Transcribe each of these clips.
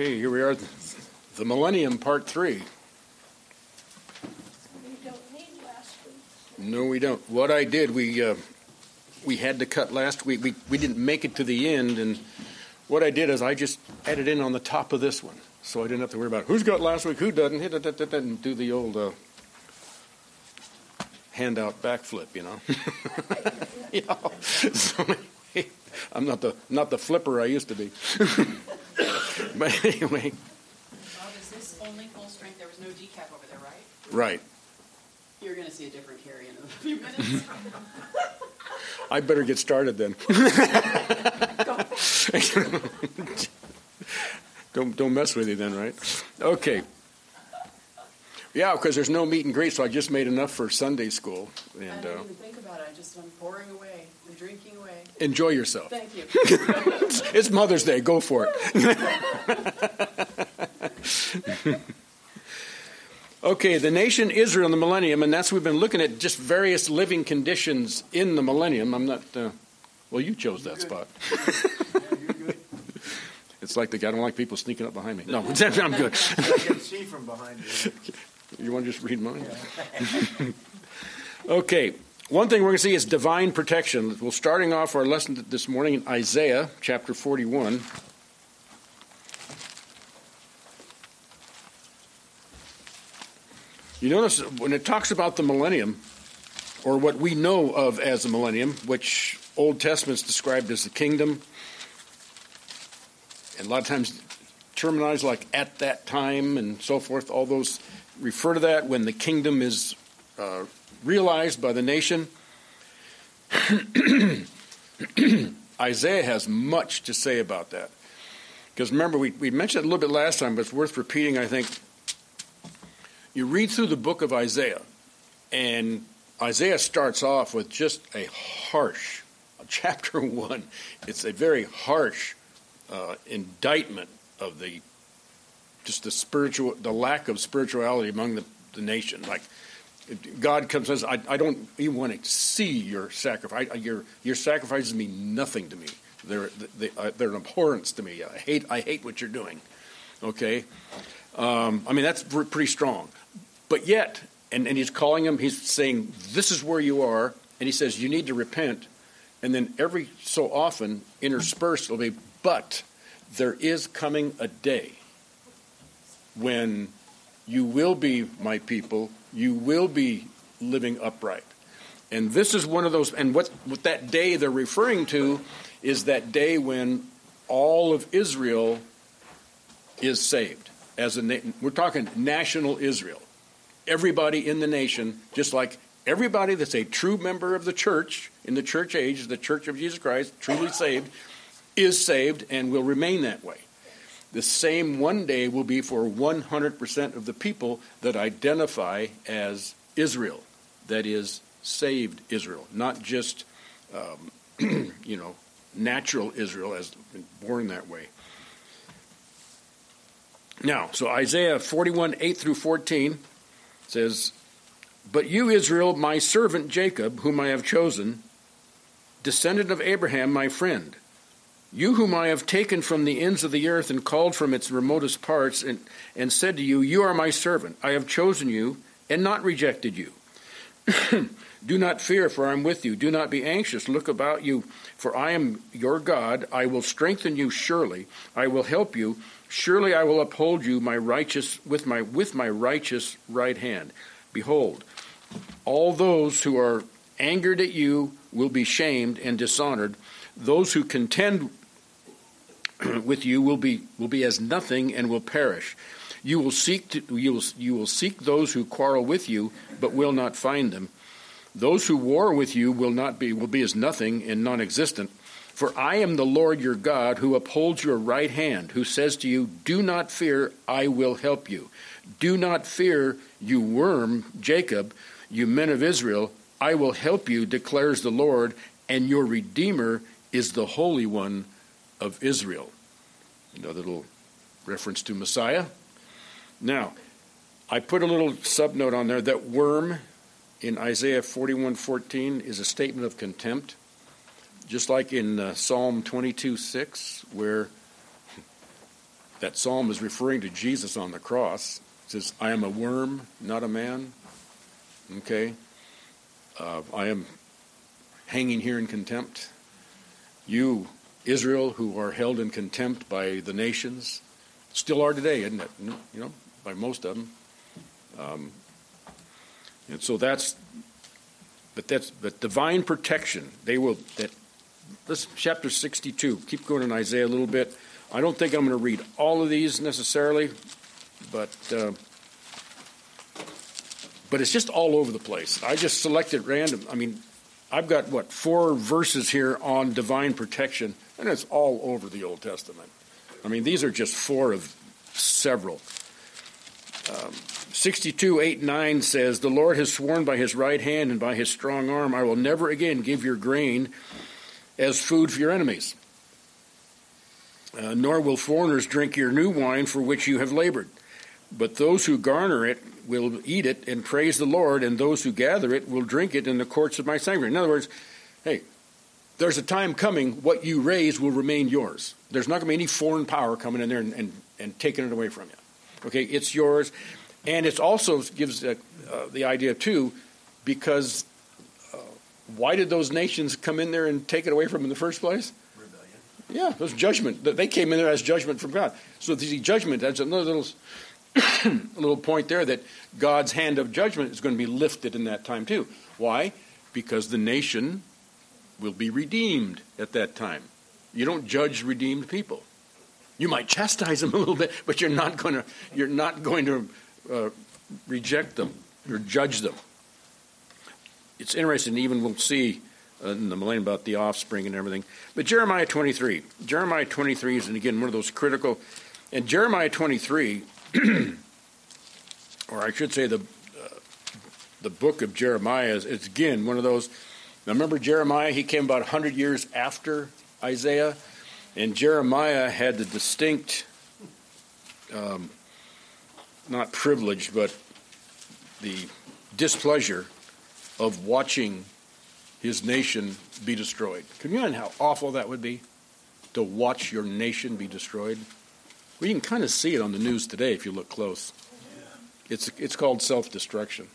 Okay, here we are, the Millennium Part 3. We don't need last week. No, we don't. What I did, we uh, we had to cut last week. We we didn't make it to the end, and what I did is I just added in on the top of this one, so I didn't have to worry about who's got last week, who doesn't, hit it, hit it, and do the old uh, handout backflip, you know. you know? So, I'm not the not the flipper I used to be. But anyway, Bob, is this only full strength? There was no decaf over there, right? right. You're going to see a different Carrie in a few minutes. I better get started then. don't don't mess with you then, right? Okay. Yeah, because there's no meet and greet, so I just made enough for Sunday school. And, I didn't uh, even think about it. I just, I'm pouring away. Drinking away. enjoy yourself. Thank you. It's Mother's Day. Go for it. okay, the nation Israel in the millennium, and that's we've been looking at just various living conditions in the millennium. I'm not. Uh, well, you chose that spot. It's like the guy. I don't like people sneaking up behind me. No, I'm good. I can see from behind you. You want to just read mine? okay. One thing we're going to see is divine protection. We're starting off our lesson this morning in Isaiah chapter 41. You notice when it talks about the millennium, or what we know of as the millennium, which Old Testament's described as the kingdom, and a lot of times terminology like at that time and so forth, all those refer to that when the kingdom is uh, realized by the nation. Isaiah has much to say about that. Because remember, we, we mentioned it a little bit last time, but it's worth repeating, I think. You read through the book of Isaiah, and Isaiah starts off with just a harsh, chapter one, it's a very harsh uh, indictment of the just the spiritual, the lack of spirituality among the, the nation. Like God comes and says, I, I don't even want to see your sacrifice. Your your sacrifices mean nothing to me. They're they, uh, they're an abhorrence to me. I hate I hate what you're doing. Okay, um, I mean that's pretty strong. But yet, and, and he's calling him. He's saying, "This is where you are," and he says, "You need to repent." And then every so often, interspersed, will be, "But there is coming a day." when you will be my people, you will be living upright. And this is one of those, and what, what that day they're referring to is that day when all of Israel is saved. As a na- we're talking national Israel. Everybody in the nation, just like everybody that's a true member of the church in the church age, the church of Jesus Christ, truly saved, is saved and will remain that way. The same one day will be for 100% of the people that identify as Israel, that is, saved Israel, not just, um, you know, natural Israel as born that way. Now, so Isaiah 41, 8 through 14 says, But you, Israel, my servant Jacob, whom I have chosen, descendant of Abraham, my friend, you whom I have taken from the ends of the earth and called from its remotest parts, and, and said to you, You are my servant. I have chosen you and not rejected you. Do not fear, for I am with you. Do not be anxious. Look about you, for I am your God. I will strengthen you surely. I will help you. Surely I will uphold you my righteous with my with my righteous right hand. Behold, all those who are angered at you will be shamed and dishonored. Those who contend with you will be will be as nothing and will perish. You will seek to, you will you will seek those who quarrel with you, but will not find them. Those who war with you will not be will be as nothing and non-existent. For I am the Lord your God, who upholds your right hand, who says to you, "Do not fear; I will help you. Do not fear, you worm Jacob, you men of Israel. I will help you," declares the Lord, and your Redeemer is the Holy One of Israel. Another little reference to Messiah. Now, I put a little subnote on there that worm in Isaiah 41:14 is a statement of contempt, just like in uh, Psalm 22:6, where that psalm is referring to Jesus on the cross. It says, I am a worm, not a man. Okay? Uh, I am hanging here in contempt. You, Israel, who are held in contempt by the nations, still are today, isn't it? You know, by most of them. Um, and so that's, but that's, but divine protection. They will that. This chapter 62. Keep going in Isaiah a little bit. I don't think I'm going to read all of these necessarily, but uh, but it's just all over the place. I just selected random. I mean, I've got what four verses here on divine protection, and it's all over the Old Testament. I mean, these are just four of several. Um, 62, 8, 9 says, The Lord has sworn by his right hand and by his strong arm, I will never again give your grain as food for your enemies. Uh, nor will foreigners drink your new wine for which you have labored. But those who garner it will eat it and praise the Lord, and those who gather it will drink it in the courts of my sanctuary. In other words, hey, there's a time coming, what you raise will remain yours. There's not going to be any foreign power coming in there and, and, and taking it away from you. Okay, it's yours. And it also gives uh, uh, the idea, too, because uh, why did those nations come in there and take it away from them in the first place? Rebellion. Yeah, it was judgment. They came in there as judgment from God. So the judgment, that's another little, little point there that God's hand of judgment is going to be lifted in that time, too. Why? Because the nation will be redeemed at that time. You don't judge redeemed people. You might chastise them a little bit, but you're not going to you're not going to uh, reject them or judge them. It's interesting. Even we'll see uh, in the millennium about the offspring and everything. But Jeremiah 23, Jeremiah 23 is, and again, one of those critical. And Jeremiah 23, or I should say the uh, the book of Jeremiah is, is again one of those. Now remember Jeremiah? He came about 100 years after Isaiah. And Jeremiah had the distinct, um, not privilege, but the displeasure of watching his nation be destroyed. Can you imagine how awful that would be to watch your nation be destroyed? Well, you can kind of see it on the news today if you look close. It's, it's called self destruction.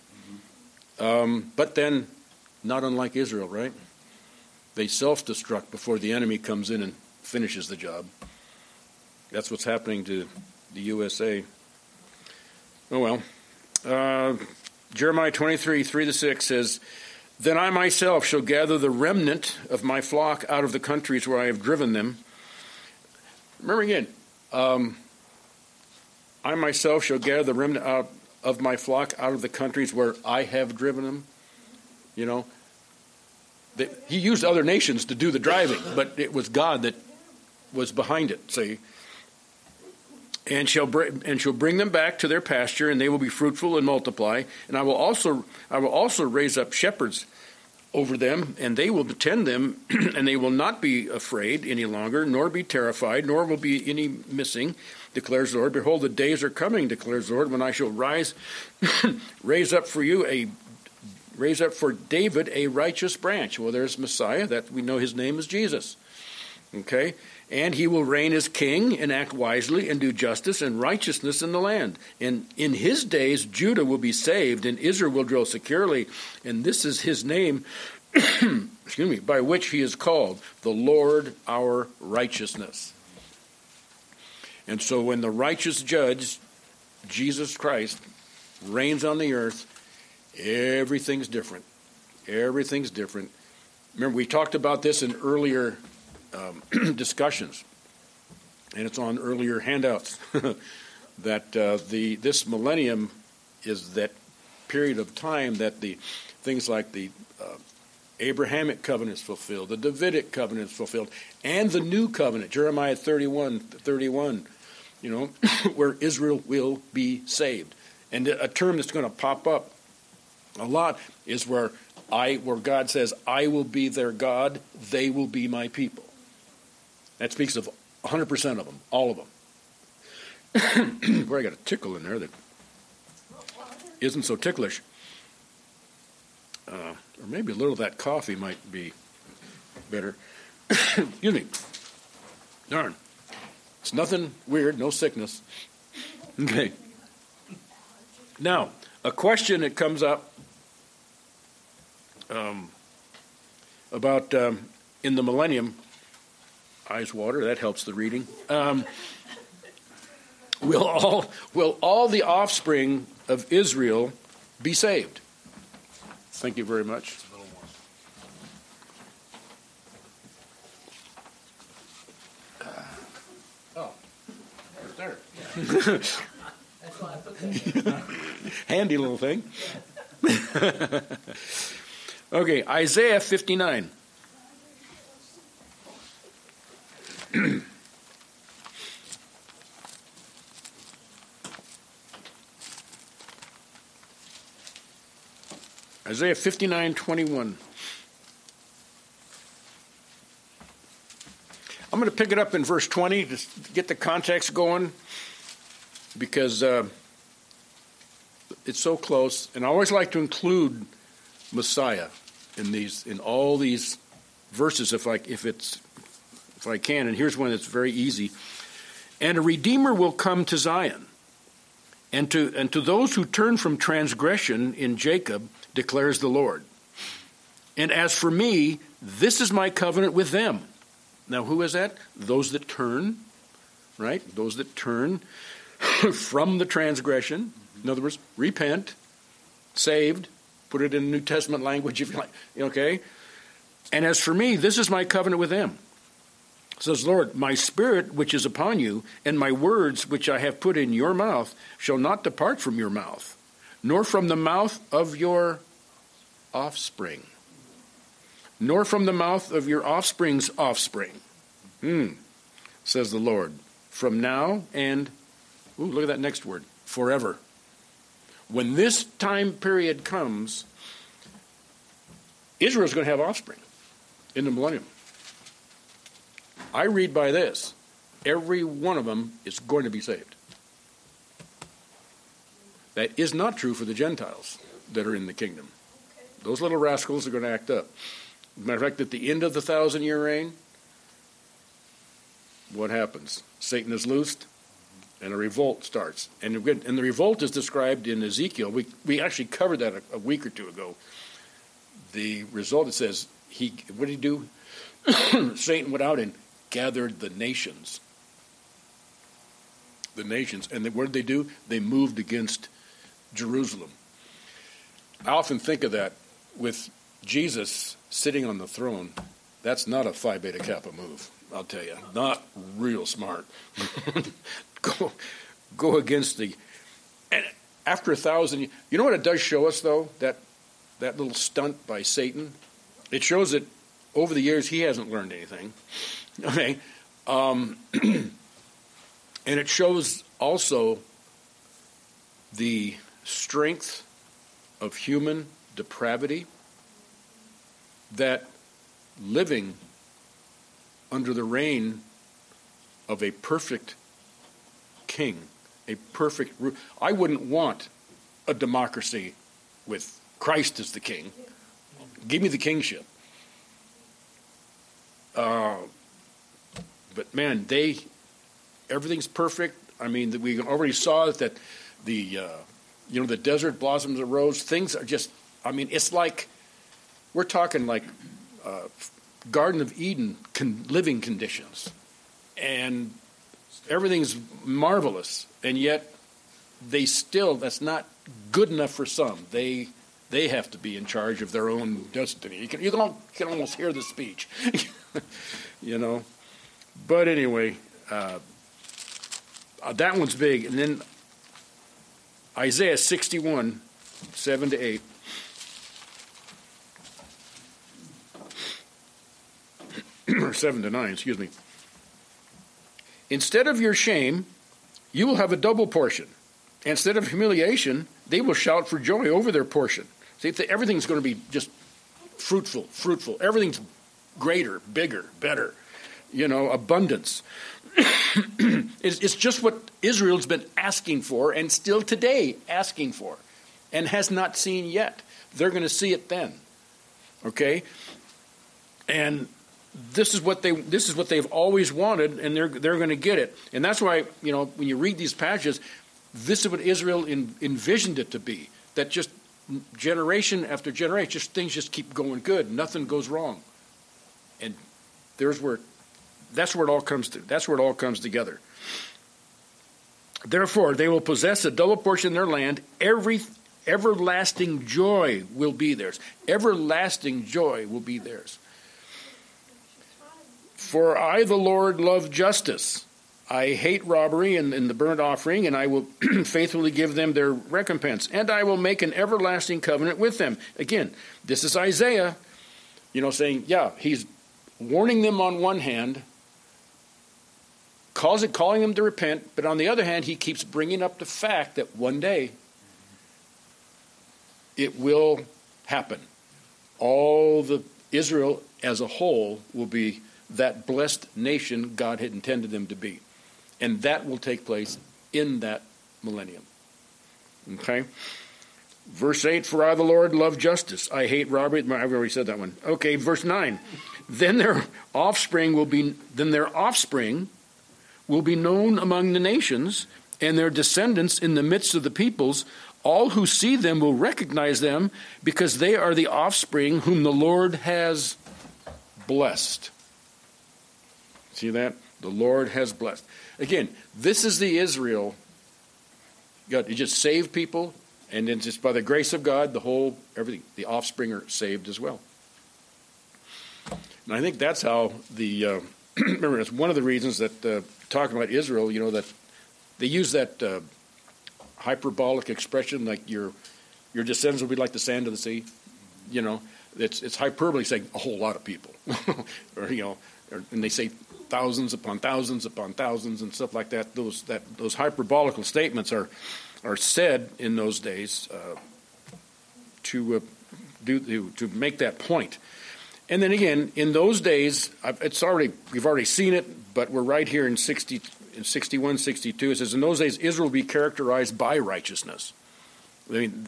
Um, but then, not unlike Israel, right? They self destruct before the enemy comes in and finishes the job. That's what's happening to the USA. Oh well. Uh, Jeremiah 23, 3 to 6 says, Then I myself shall gather the remnant of my flock out of the countries where I have driven them. Remember again, um, I myself shall gather the remnant out of my flock out of the countries where I have driven them. You know, he used other nations to do the driving, but it was God that was behind it. See, and shall bring, and shall bring them back to their pasture, and they will be fruitful and multiply. And I will also I will also raise up shepherds over them, and they will tend them, and they will not be afraid any longer, nor be terrified, nor will be any missing, declares the Lord. Behold, the days are coming, declares the Lord, when I shall rise, raise up for you a raise up for David a righteous branch. Well, there's Messiah. That we know his name is Jesus. Okay? And he will reign as king and act wisely and do justice and righteousness in the land. And in his days, Judah will be saved and Israel will dwell securely. And this is his name, excuse me, by which he is called the Lord our righteousness. And so when the righteous judge, Jesus Christ, reigns on the earth, everything's different. Everything's different. Remember, we talked about this in earlier um, discussions, and it's on earlier handouts, that uh, the this millennium is that period of time that the things like the uh, Abrahamic covenant is fulfilled, the Davidic covenant is fulfilled, and the new covenant, Jeremiah 31, 31 you know, where Israel will be saved. And a term that's going to pop up a lot is where I where God says, I will be their God, they will be my people. That speaks of 100% of them, all of them. Boy, I got a tickle in there that isn't so ticklish. Uh, or maybe a little of that coffee might be better. Excuse me. Darn. It's nothing weird, no sickness. Okay. Now, a question that comes up um, about um, in the millennium, eyes water, that helps the reading. Um, will, all, will all the offspring of Israel be saved? Thank you very much. Oh, there. Handy little thing. okay, Isaiah 59. Isaiah 59 21. I'm going to pick it up in verse 20 to get the context going because uh, it's so close. And I always like to include Messiah in these in all these verses if I if it's if I can. And here's one that's very easy. And a redeemer will come to Zion, and to and to those who turn from transgression in Jacob declares the Lord. And as for me, this is my covenant with them. Now, who is that? Those that turn, right? Those that turn from the transgression. In other words, repent, saved, put it in New Testament language if you like, okay? And as for me, this is my covenant with them. Says Lord, my spirit which is upon you, and my words which I have put in your mouth, shall not depart from your mouth, nor from the mouth of your offspring, nor from the mouth of your offspring's offspring. Hmm, says the Lord, from now and, ooh, look at that next word, forever. When this time period comes, Israel's going to have offspring in the millennium. I read by this every one of them is going to be saved. That is not true for the Gentiles that are in the kingdom. Those little rascals are going to act up. Matter of fact, at the end of the thousand year reign, what happens? Satan is loosed, and a revolt starts. And, and the revolt is described in Ezekiel. We, we actually covered that a, a week or two ago. The result, it says, he what did he do? Satan went out and gathered the nations. The nations. And what did they do? They moved against Jerusalem. I often think of that with Jesus sitting on the throne. That's not a Phi Beta Kappa move, I'll tell you. Not real smart. go, go against the. And after a thousand, you know what it does show us, though? That, that little stunt by Satan? It shows that over the years he hasn't learned anything. Okay? Um, and it shows also the strength of human depravity that living under the reign of a perfect king, a perfect I wouldn't want a democracy with Christ as the king. Give me the kingship. Uh, but man, they everything's perfect. I mean, we already saw that the uh, you know the desert blossoms a rose. Things are just. I mean, it's like we're talking like uh, Garden of Eden con- living conditions, and everything's marvelous, and yet they still that's not good enough for some. They they have to be in charge of their own destiny. You can you can, can almost hear the speech, you know. But anyway, uh, uh, that one's big, and then Isaiah sixty one, seven to eight. or 7 to 9, excuse me. Instead of your shame, you will have a double portion. Instead of humiliation, they will shout for joy over their portion. See, everything's going to be just fruitful, fruitful. Everything's greater, bigger, better. You know, abundance. it's, it's just what Israel's been asking for and still today asking for and has not seen yet. They're going to see it then. Okay? And this is what they this is what they've always wanted, and they're they're going to get it. And that's why you know when you read these passages, this is what Israel in, envisioned it to be. That just generation after generation, just things just keep going good. Nothing goes wrong, and there's where that's where it all comes to. That's where it all comes together. Therefore, they will possess a double portion in their land. Every everlasting joy will be theirs. Everlasting joy will be theirs. For I, the Lord, love justice. I hate robbery and, and the burnt offering, and I will faithfully give them their recompense. And I will make an everlasting covenant with them. Again, this is Isaiah, you know, saying, yeah, he's warning them on one hand, calls it calling them to repent, but on the other hand, he keeps bringing up the fact that one day it will happen. All the Israel as a whole will be that blessed nation God had intended them to be. And that will take place in that millennium. Okay? Verse 8 For I, the Lord, love justice. I hate robbery. I've already said that one. Okay, verse 9. Then their offspring will be then their offspring will be known among the nations, and their descendants in the midst of the peoples. All who see them will recognize them because they are the offspring whom the Lord has blessed. See that? The Lord has blessed. Again, this is the Israel. God, you just save people, and then just by the grace of God, the whole everything, the offspring are saved as well. And I think that's how the uh, remember it's one of the reasons that uh, talking about Israel, you know that they use that uh, hyperbolic expression like your your descendants will be like the sand of the sea. You know, it's it's hyperbole saying a whole lot of people, or you know, or, and they say thousands upon thousands upon thousands and stuff like that. Those that those hyperbolical statements are are said in those days uh, to uh, do to, to make that point. And then again, in those days, it's already we've already seen it, but we're right here in 60, in 61, 62. It says, "In those days, Israel will be characterized by righteousness." I mean,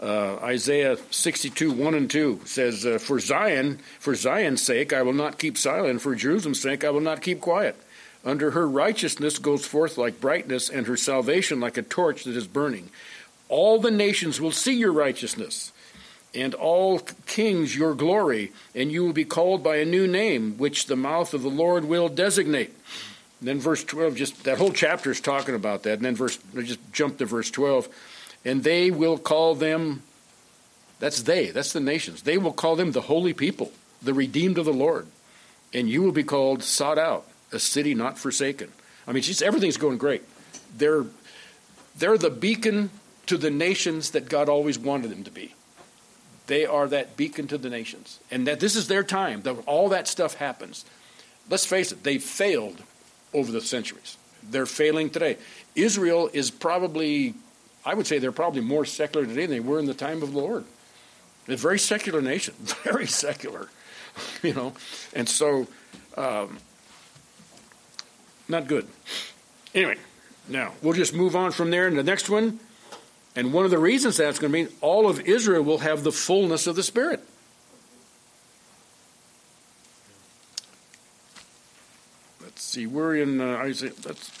uh, Isaiah 62, 1 and 2 says, uh, For Zion, for Zion's sake, I will not keep silent. For Jerusalem's sake, I will not keep quiet. Under her righteousness goes forth like brightness, and her salvation like a torch that is burning. All the nations will see your righteousness and all kings your glory, and you will be called by a new name, which the mouth of the Lord will designate. And then verse 12, just that whole chapter is talking about that. And then verse, I just jump to verse 12. And they will call them, that's they, that's the nations. They will call them the holy people, the redeemed of the Lord. And you will be called sought out, a city not forsaken. I mean, just everything's going great. They're, they're the beacon to the nations that God always wanted them to be. They are that beacon to the nations. And that this is their time. That all that stuff happens. Let's face it, they've failed over the centuries. They're failing today. Israel is probably, I would say they're probably more secular today than they were in the time of the Lord. They're a very secular nation, very secular, you know. And so, um, not good. Anyway, now we'll just move on from there. And the next one and one of the reasons that's going to be all of Israel will have the fullness of the Spirit. Let's see, we're in uh, Isaiah. That's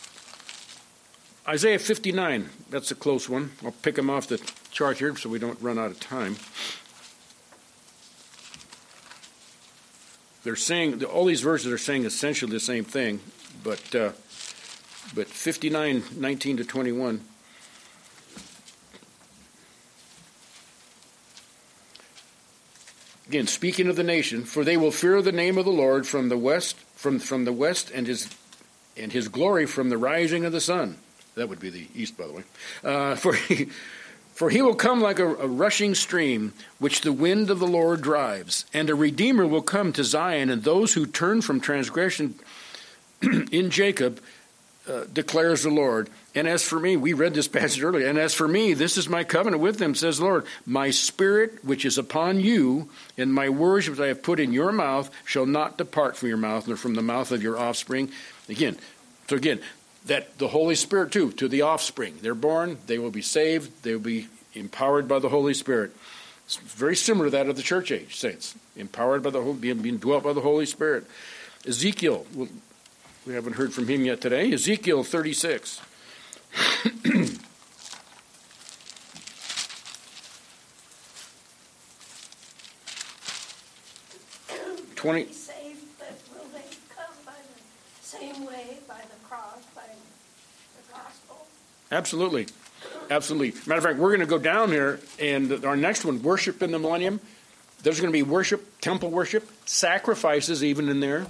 Isaiah 59. That's a close one. I'll pick them off the chart here so we don't run out of time. They're saying all these verses are saying essentially the same thing, but uh, but 59, 19 to 21. Again, speaking of the nation, for they will fear the name of the Lord from the west, from, from the west, and his and his glory from the rising of the sun. That would be the east, by the way. Uh, for he, for he will come like a, a rushing stream, which the wind of the Lord drives, and a redeemer will come to Zion, and those who turn from transgression in Jacob, uh, declares the Lord. And as for me, we read this passage earlier, and as for me, this is my covenant with them, says the Lord. My spirit, which is upon you, and my words which I have put in your mouth, shall not depart from your mouth, nor from the mouth of your offspring. Again, so again, that the Holy Spirit too, to the offspring. They're born, they will be saved, they will be empowered by the Holy Spirit. It's very similar to that of the church age saints. empowered by the Holy, being, being dwelt by the Holy Spirit. Ezekiel, we haven't heard from him yet today. Ezekiel 36. 20. Saved, but will they come by the same way, by the cross, by the gospel? Absolutely. Absolutely. Matter of fact, we're going to go down here, and our next one, worship in the millennium. There's going to be worship, temple worship, sacrifices even in there.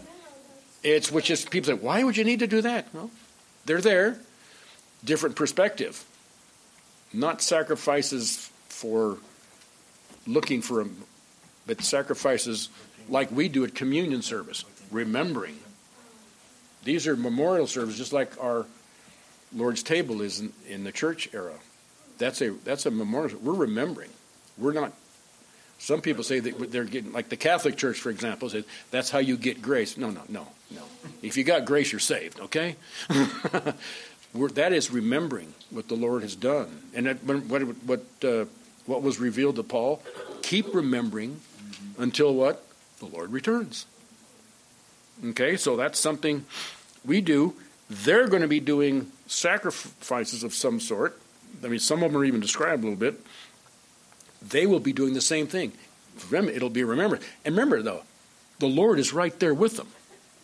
It's which is people say, why would you need to do that? Well, they're there. Different perspective. Not sacrifices for looking for them, but sacrifices like we do at communion service, remembering. These are memorial services, just like our Lord's table is in, in the church era. That's a that's a memorial. We're remembering. We're not. Some people say that they're getting like the Catholic Church, for example, says that's how you get grace. No, no, no, no. If you got grace, you're saved. Okay. that is remembering what the Lord has done, and that, what what uh, what was revealed to Paul. Keep remembering until what the Lord returns. Okay, so that's something we do. They're going to be doing sacrifices of some sort. I mean, some of them are even described a little bit. They will be doing the same thing. It'll be remembered. And remember, though, the Lord is right there with them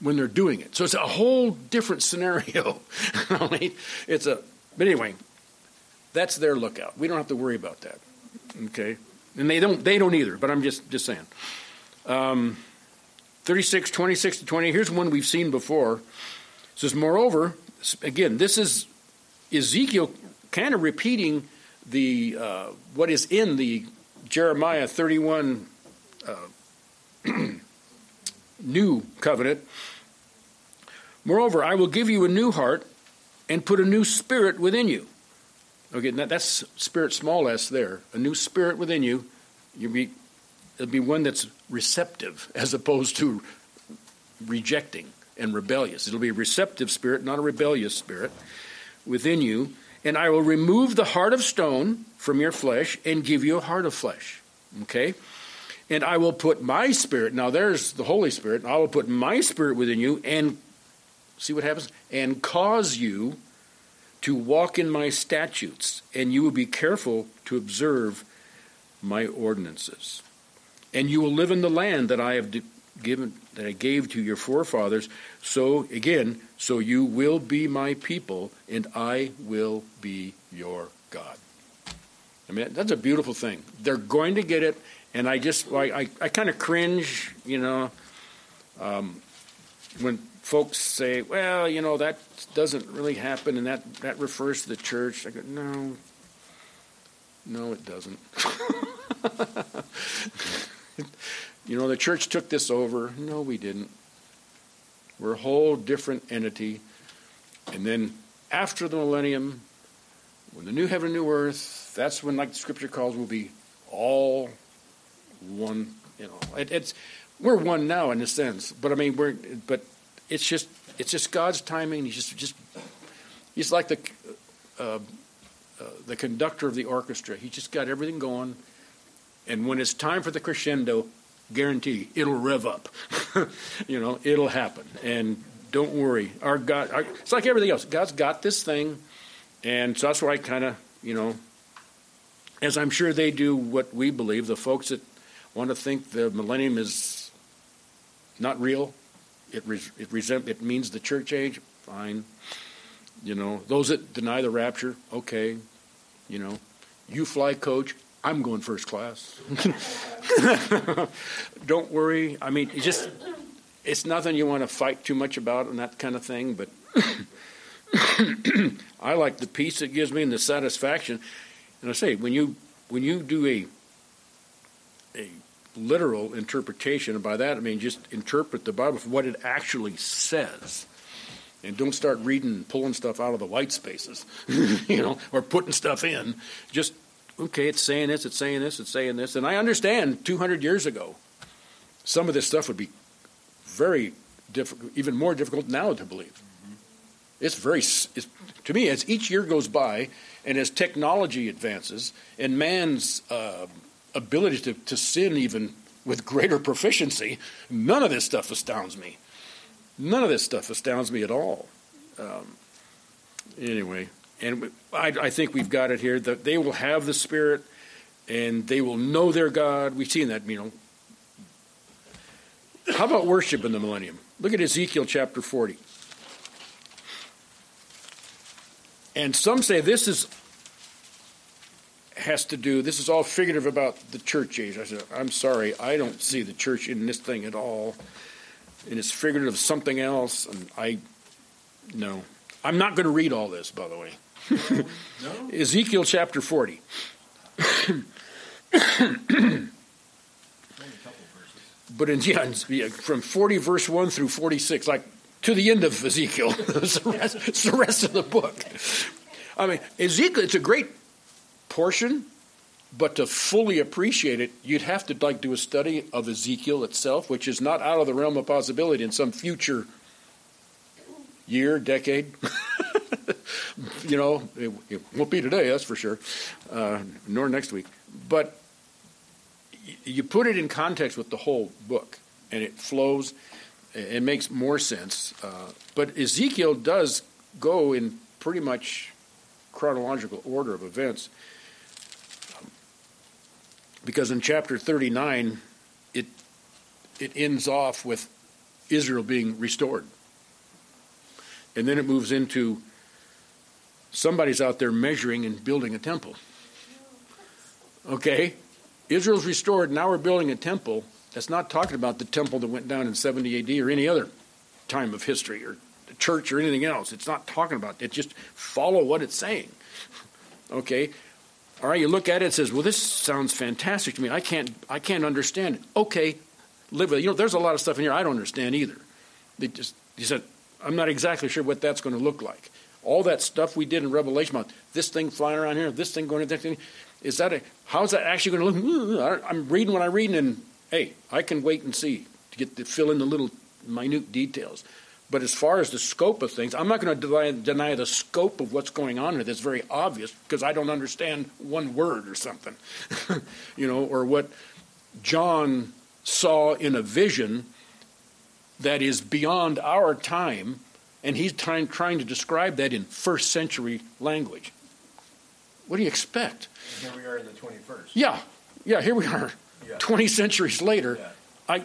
when they're doing it. So it's a whole different scenario. it's a, but anyway, that's their lookout. We don't have to worry about that. Okay, and they don't. They don't either. But I'm just just saying. Um, 36, 26 to 20. Here's one we've seen before. It says, Moreover, again, this is Ezekiel kind of repeating the uh, what is in the Jeremiah 31 uh, new covenant. Moreover, I will give you a new heart and put a new spirit within you. Okay, that's spirit small s there. A new spirit within you. You'll be it'll be one that's receptive as opposed to rejecting and rebellious. It'll be a receptive spirit, not a rebellious spirit within you. And I will remove the heart of stone from your flesh and give you a heart of flesh. Okay? And I will put my spirit, now there's the Holy Spirit, I will put my spirit within you and see what happens? And cause you to walk in my statutes, and you will be careful to observe my ordinances and you will live in the land that I have given that I gave to your forefathers. So again, so you will be my people, and I will be your God. I mean, that's a beautiful thing. They're going to get it, and I just I I, I kind of cringe, you know, um, when folks say, "Well, you know, that doesn't really happen, and that that refers to the church." I go, "No, no, it doesn't." you know, the church took this over. No, we didn't. We're a whole different entity. And then after the millennium, when the new heaven, new earth, that's when, like the scripture calls, we'll be all one. You know, it, it's we're one now in a sense, but I mean, we're but it's just it's just God's timing. He's just just he's like the uh, uh, the conductor of the orchestra. He just got everything going and when it's time for the crescendo, guarantee it'll rev up. you know, it'll happen. And don't worry. Our God, our, it's like everything else. God's got this thing. And so that's why I kind of, you know, as I'm sure they do what we believe, the folks that want to think the millennium is not real, it, it, resent, it means the church age, fine. You know, those that deny the rapture, okay. You know, you fly coach, I'm going first class. Don't worry. I mean, it's just it's nothing you want to fight too much about and that kind of thing. But I like the peace it gives me and the satisfaction. And I say when you when you do a a literal interpretation, and by that I mean just interpret the Bible for what it actually says. And don't start reading, and pulling stuff out of the white spaces, you know, or putting stuff in. Just okay, it's saying this, it's saying this, it's saying this. And I understand 200 years ago, some of this stuff would be very difficult, even more difficult now to believe. It's very, it's, to me, as each year goes by and as technology advances and man's uh, ability to, to sin even with greater proficiency. None of this stuff astounds me. None of this stuff astounds me at all. Um, anyway, and I, I, think we've got it here that they will have the Spirit and they will know their God. We've seen that, you know. How about worship in the millennium? Look at Ezekiel chapter 40. And some say this is has to do this is all figurative about the church age. I said, I'm sorry, I don't see the church in this thing at all. And it's figurative of something else, and I no. I'm not going to read all this, by the way. No? Ezekiel chapter 40. but in yeah, from 40 verse 1 through 46, like to the end of Ezekiel. it's, the rest, it's the rest of the book. I mean, Ezekiel, it's a great portion, but to fully appreciate it, you'd have to like do a study of Ezekiel itself, which is not out of the realm of possibility in some future year, decade. you know, it, it, won't be today, that's for sure, uh, nor next week. But you put it in context with the whole book, and it flows it makes more sense. Uh, but Ezekiel does go in pretty much chronological order of events. Because in chapter 39, it, it ends off with Israel being restored. And then it moves into somebody's out there measuring and building a temple. Okay? Israel's restored, now we're building a temple that's not talking about the temple that went down in 70 AD or any other time of history or the church or anything else. It's not talking about it. Just follow what it's saying. Okay? All right, you look at it, and says, well, this sounds fantastic to me. I can't, I can't understand it. Okay, live with it. You know, there's a lot of stuff in here I don't understand either. They just, he said, I'm not exactly sure what that's going to look like. All that stuff we did in Revelation about this thing flying around here, this thing going to that thing, is that a, how's that actually going to look? I'm reading what I'm reading, and hey, I can wait and see to get to fill in the little minute details. But as far as the scope of things, I'm not going to deny, deny the scope of what's going on here. That's very obvious because I don't understand one word or something, you know, or what John saw in a vision that is beyond our time, and he's trying, trying to describe that in first century language. What do you expect? Here we are in the 21st. Yeah, yeah, here we are. 20 centuries later, yeah. I,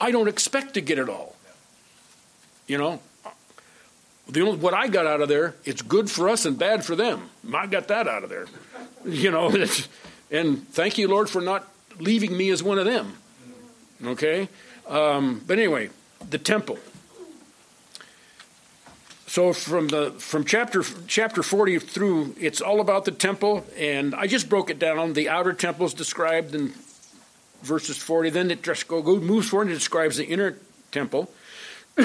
I don't expect to get it all. Yeah. You know, the only, what I got out of there, it's good for us and bad for them. I got that out of there. You know, and thank you, Lord, for not leaving me as one of them. Okay? Um, but anyway, the temple. So from the from chapter chapter 40 through, it's all about the temple, and I just broke it down. The outer temple is described in verses 40. Then it just go, moves forward and describes the inner temple.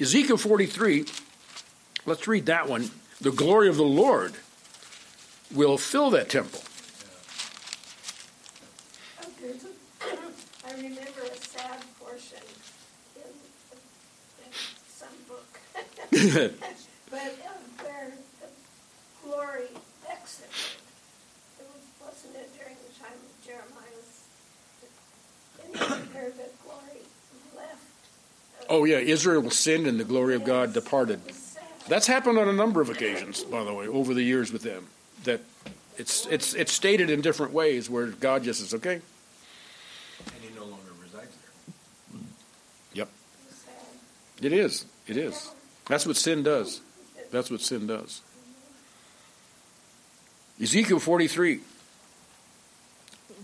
Ezekiel 43, let's read that one. The glory of the Lord will fill that temple. I remember a sad portion in, in some book. but um, where the glory exited It wasn't it during the time of Jeremiah's, in the glory left? Oh, yeah, Israel sinned and the glory of God departed. That's happened on a number of occasions, by the way, over the years with them. That it's it's it's stated in different ways where God just says, okay. And he no longer resides there. Yep. It is. It is. That's what sin does. That's what sin does. Ezekiel 43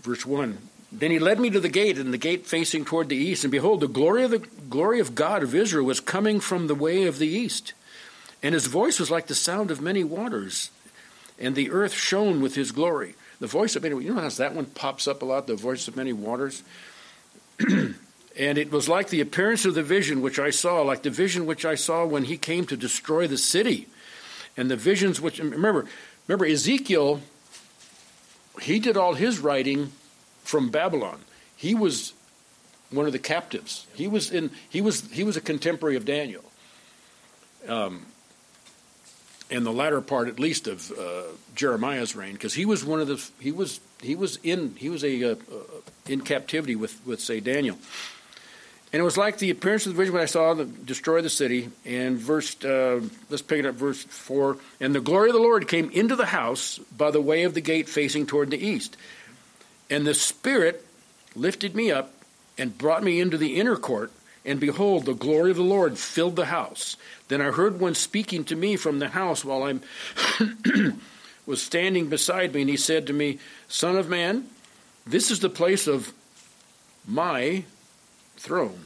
verse 1. Then he led me to the gate, and the gate facing toward the east, and behold, the glory of the glory of God of Israel was coming from the way of the east. And his voice was like the sound of many waters, and the earth shone with his glory. The voice of many, you know how that one pops up a lot, the voice of many waters? and it was like the appearance of the vision which I saw, like the vision which I saw when he came to destroy the city. And the visions which, remember, remember Ezekiel he did all his writing from Babylon. He was one of the captives. He was in. He was he was a contemporary of Daniel. Um, and the latter part, at least, of uh, Jeremiah's reign, because he was one of the he was he was in he was a uh, uh, in captivity with with say Daniel, and it was like the appearance of the vision when I saw them destroy the city. And verse uh, let's pick it up, verse four. And the glory of the Lord came into the house by the way of the gate facing toward the east, and the Spirit lifted me up and brought me into the inner court. And behold, the glory of the Lord filled the house. Then I heard one speaking to me from the house while I was standing beside me, and he said to me, Son of man, this is the place of my throne,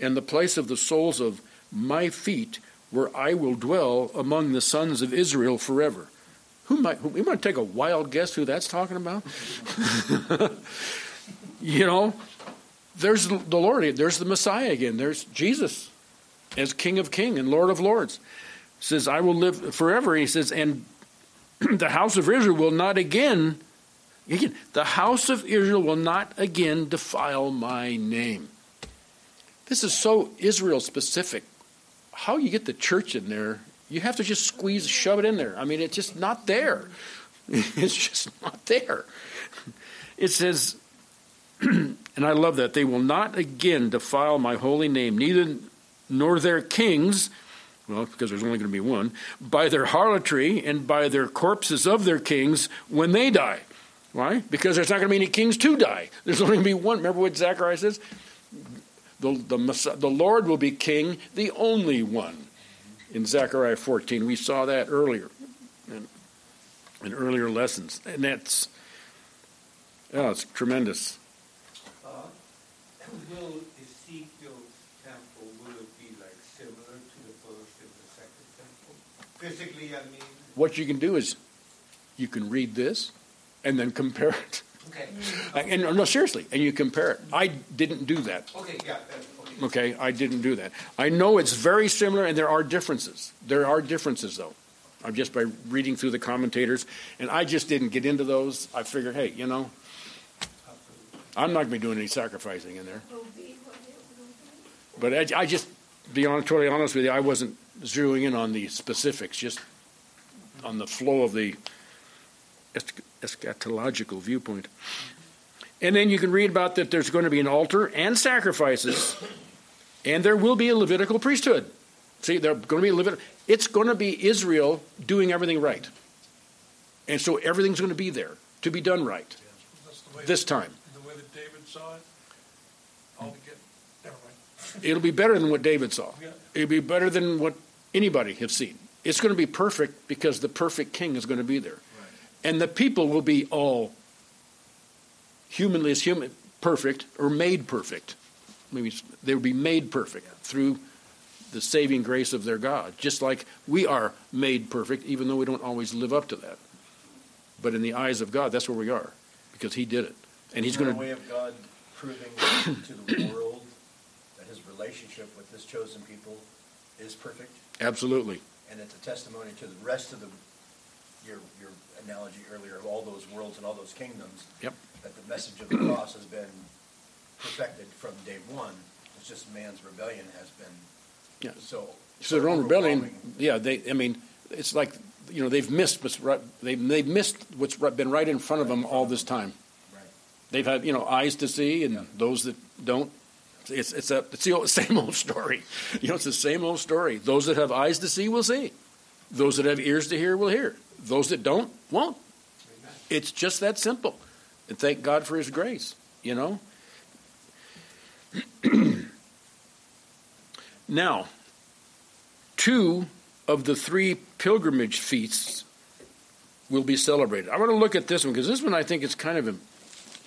and the place of the soles of my feet, where I will dwell among the sons of Israel forever. Who might who, you might take a wild guess who that's talking about? you know, there's the Lord, there's the Messiah again, there's Jesus as King of King and Lord of Lords. says, I will live forever. He says, and the house of Israel will not again, again, the house of Israel will not again defile my name. This is so Israel specific. How you get the church in there, you have to just squeeze, shove it in there. I mean, it's just not there. It's just not there. It says, and I love that, they will not again defile my holy name, neither nor their kings, well, because there's only going to be one, by their harlotry and by their corpses of their kings when they die. Why? Because there's not going to be any kings to die. There's only going to be one. Remember what Zechariah says? The, the, the Lord will be king, the only one. In Zechariah 14, we saw that earlier in, in earlier lessons. And that's, oh, it's tremendous. Uh, will Ezekiel's temple, will it be like similar to the first and the second temple? Physically, I mean? What you can do is you can read this and then compare it. Okay. Uh, and no, seriously, and you compare it. I didn't do that. Okay, yeah, okay. Okay, I didn't do that. I know it's very similar, and there are differences. There are differences, though. I'm just by reading through the commentators, and I just didn't get into those. I figured, hey, you know, I'm not going to be doing any sacrificing in there. Will be what it will be. But I, I just, be honest, totally honest with you, I wasn't zeroing in on the specifics, just on the flow of the eschatological viewpoint. And then you can read about that there's going to be an altar and sacrifices, and there will be a Levitical priesthood. See, they're going to be Levit. It's going to be Israel doing everything right, and so everything's going to be there to be done right this that- time. The way that David saw it, all to get, never mind. It'll be better than what David saw. Yeah. It'll be better than what anybody has seen. It's going to be perfect because the perfect king is going to be there. And the people will be all humanly as human perfect or made perfect. Maybe they will be made perfect through the saving grace of their God, just like we are made perfect, even though we don't always live up to that. But in the eyes of God, that's where we are, because He did it, and He's going to. way of God proving to the world that his relationship with His chosen people is perfect, Absolutely, and it's a testimony to the rest of the your your analogy earlier of all those worlds and all those kingdoms. Yep. That the message of the cross has been perfected from day one. It's just man's rebellion has been Yeah. so. So their own rebellion, yeah. They, I mean, it's like you know they've missed what's right. They they've missed what's been right in front of them all this time. Right. They've had you know eyes to see, and those that don't. It's it's a it's the old, same old story. You know, it's the same old story. Those that have eyes to see will see. Those that have ears to hear will hear. Those that don't won't. It's just that simple. And thank God for His grace. You know. now, two of the three pilgrimage feasts will be celebrated. I want to look at this one because this one I think is kind of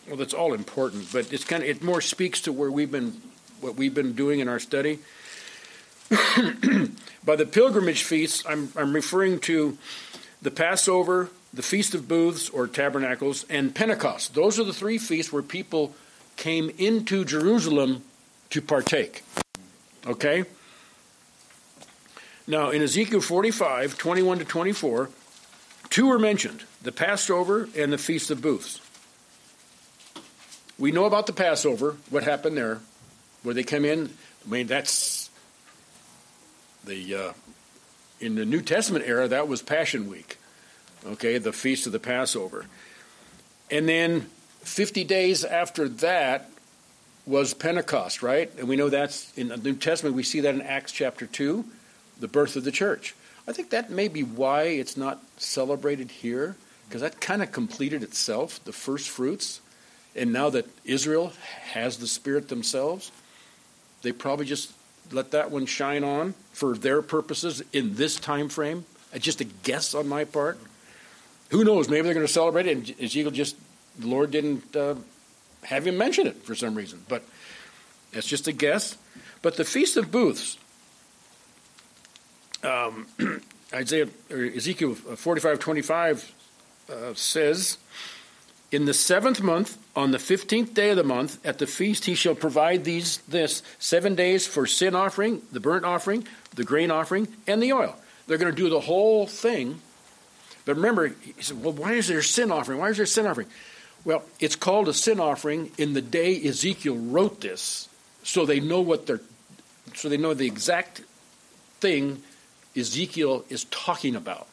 well, that's all important, but it's kind of it more speaks to where we've been what we've been doing in our study. By the pilgrimage feasts, I'm I'm referring to the Passover, the Feast of Booths or Tabernacles, and Pentecost. Those are the three feasts where people came into Jerusalem to partake. Okay? Now, in Ezekiel 45, 21 to 24, two are mentioned the Passover and the Feast of Booths. We know about the Passover, what happened there, where they come in. I mean, that's the, uh, In the New Testament era, that was Passion Week, okay, the feast of the Passover. And then 50 days after that was Pentecost, right? And we know that's in the New Testament, we see that in Acts chapter 2, the birth of the church. I think that may be why it's not celebrated here, because that kind of completed itself, the first fruits. And now that Israel has the Spirit themselves, they probably just let that one shine on for their purposes in this time frame. Uh, just a guess on my part. Who knows? Maybe they're going to celebrate it, and Ezekiel just the Lord didn't uh, have him mention it for some reason. But that's just a guess. But the Feast of Booths, um, Isaiah Ezekiel forty-five twenty-five uh, says, "In the seventh month, on the fifteenth day of the month, at the feast, he shall provide these this seven days for sin offering, the burnt offering, the grain offering, and the oil." They're going to do the whole thing. But remember, he said, "Well, why is there sin offering? Why is there sin offering?" Well, it's called a sin offering in the day Ezekiel wrote this, so they know what they're, so they know the exact thing Ezekiel is talking about.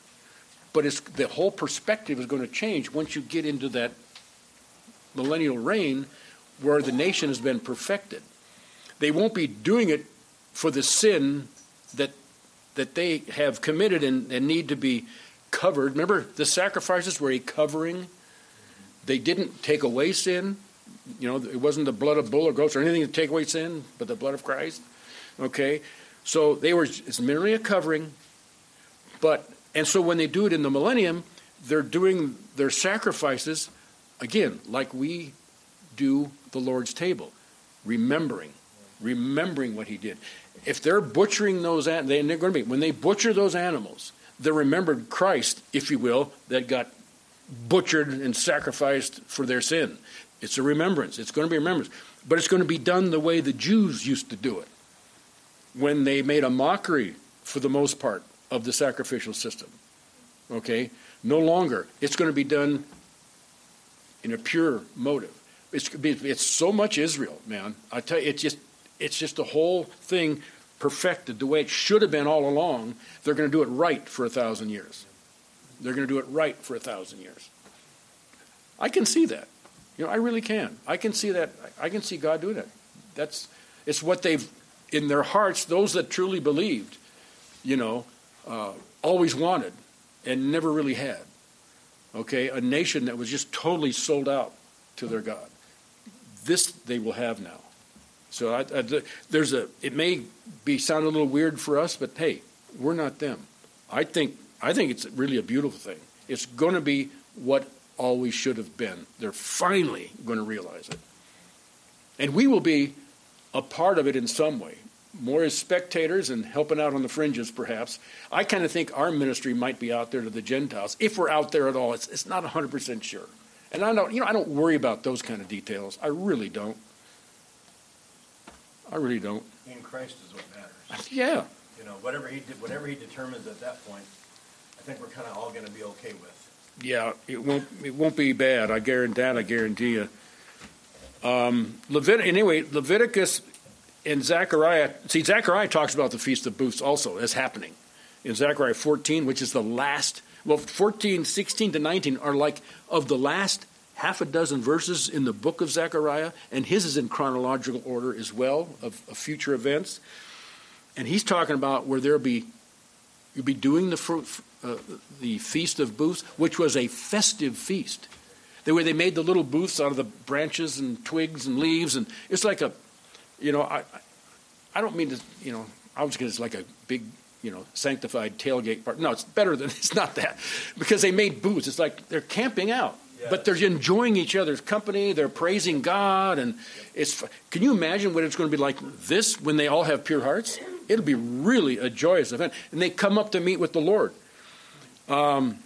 But it's, the whole perspective is going to change once you get into that millennial reign where the nation has been perfected. They won't be doing it for the sin that that they have committed and, and need to be covered. Remember, the sacrifices were a covering. They didn't take away sin. You know, it wasn't the blood of bull or goats or anything to take away sin, but the blood of Christ. Okay, so they were it's merely a covering, but and so when they do it in the millennium, they're doing their sacrifices again like we do the Lord's table, remembering, remembering what He did. If they're butchering those, animals, they're going to be when they butcher those animals, they're remembered Christ, if you will, that got butchered and sacrificed for their sin. It's a remembrance. It's going to be a remembrance, but it's going to be done the way the Jews used to do it when they made a mockery, for the most part, of the sacrificial system. Okay? No longer. It's going to be done in a pure motive. It's, it's so much Israel, man. I tell you, it's just, it's just the whole thing perfected the way it should have been all along. They're going to do it right for a thousand years. They're going to do it right for a thousand years. I can see that. You know, I really can. I can see that. I can see God doing it. That's it's what they've in their hearts, those that truly believed, you know, uh, always wanted and never really had. Okay, a nation that was just totally sold out to their God. This they will have now. So I, I, there's a. It may be sound a little weird for us, but hey, we're not them. I think I think it's really a beautiful thing. It's going to be what always should have been. They're finally going to realize it, and we will be a part of it in some way more as spectators and helping out on the fringes, perhaps. I kind of think our ministry might be out there to the Gentiles, if we're out there at all. It's, it's not 100% sure. And I don't, you know, I don't worry about those kind of details. I really don't. I really don't. In Christ is what matters. Yeah. You know, whatever he did, whatever he determines at that point, I think we're kind of all going to be okay with. Yeah, it won't. It won't be bad. I guarantee that. I guarantee you. Um, Levit- anyway, Leviticus in Zechariah, see, Zechariah talks about the Feast of Booths also as happening. In Zechariah 14, which is the last, well, 14, 16 to 19 are like of the last half a dozen verses in the book of Zechariah, and his is in chronological order as well of, of future events. And he's talking about where there'll be, you'll be doing the, uh, the Feast of Booths, which was a festive feast. The way they made the little booths out of the branches and twigs and leaves, and it's like a you know, I, I don't mean to, you know, I was going it's like a big, you know, sanctified tailgate part. No, it's better than, it's not that. Because they made booths. It's like they're camping out. Yeah. But they're enjoying each other's company. They're praising God, and it's. Can you imagine what it's going to be like this when they all have pure hearts? It'll be really a joyous event, and they come up to meet with the Lord. Um,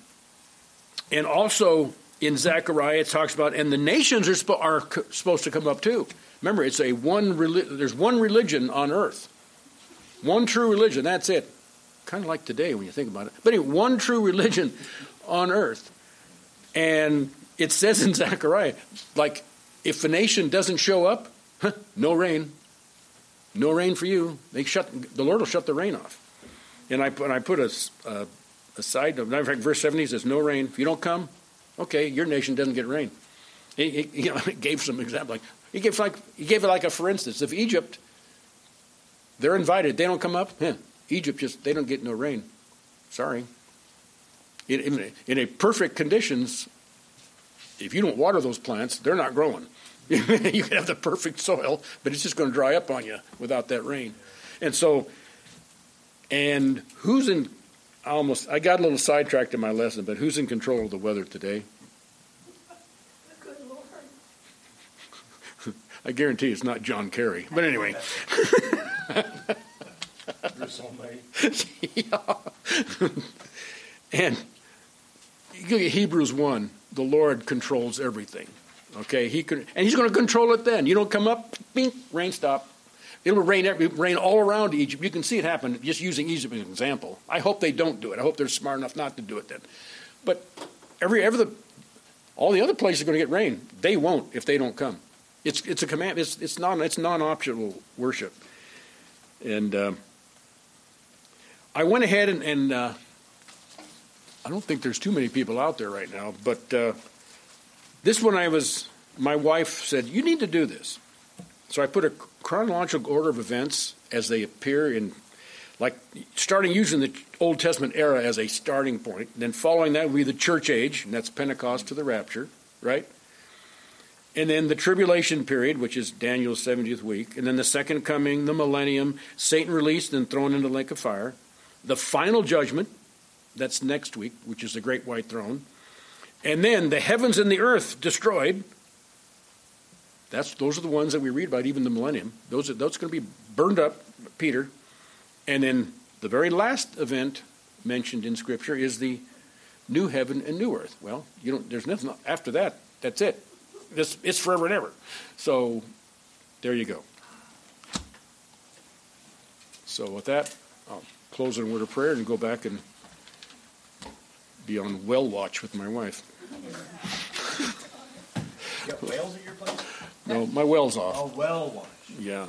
and also in Zechariah, it talks about, and the nations are, sp- are c- supposed to come up too. Remember, it's a one. There's one religion on earth, one true religion. That's it. Kind of like today when you think about it. But anyway, one true religion on earth, and it says in Zechariah, like if a nation doesn't show up, no rain, no rain for you. They shut. The Lord will shut the rain off. And I, put- I put a, a- a side matter of fact, verse 70 says, no rain. If you don't come, okay, your nation doesn't get rain. He, you know, gave some example. Like, he, gave like, he gave it like a for instance. If Egypt, they're invited, they don't come up, Egypt just, they don't get no rain. Sorry. In, in, in a perfect conditions, if you don't water those plants, they're not growing. you can have the perfect soil, but it's just going to dry up on you without that rain. And so, and who's in? I almost I got a little sidetracked in my lesson, but who's in control of the weather today? The good Lord. I guarantee it's not John Kerry. But anyway, yeah. and you at Hebrews one. The Lord controls everything. Okay, he can, and he's going to control it. Then you don't come up, bing, rain stop. It'll rain every, rain all around Egypt. You can see it happen just using Egypt as an example. I hope they don't do it. I hope they're smart enough not to do it then. But every every the all the other places are going to get rain. They won't if they don't come. It's it's a command. It's it's non it's non optional worship. And um, I went ahead and, and uh, I don't think there's too many people out there right now, but uh, this one I was, my wife said, you need to do this. So I put a chronological order of events as they appear in, like, starting using the Old Testament era as a starting point. Then following that would be the church age, and that's Pentecost to the rapture, right? And then the tribulation period, which is Daniel's 70th week. And then the second coming, the millennium, Satan released and thrown into the lake of fire. The final judgment, that's next week, which is the great white throne. And then the heavens and the earth destroyed. That's those are the ones that we read about, even the millennium. Those are those going to be burned up, Peter. And then the very last event mentioned in Scripture is the new heaven and new earth. Well, you don't. There's nothing after that. That's it. This it's forever and ever. So there you go. So with that, I'll close in a word of prayer and go back and be on well watch with my wife. You got whales at your place? No, my well's off. Oh, well watch. Yeah.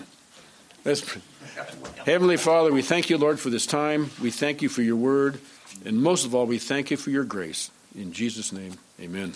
Heavenly Father, we thank you, Lord, for this time. We thank you for your word. And most of all, we thank you for your grace. In Jesus' name, amen.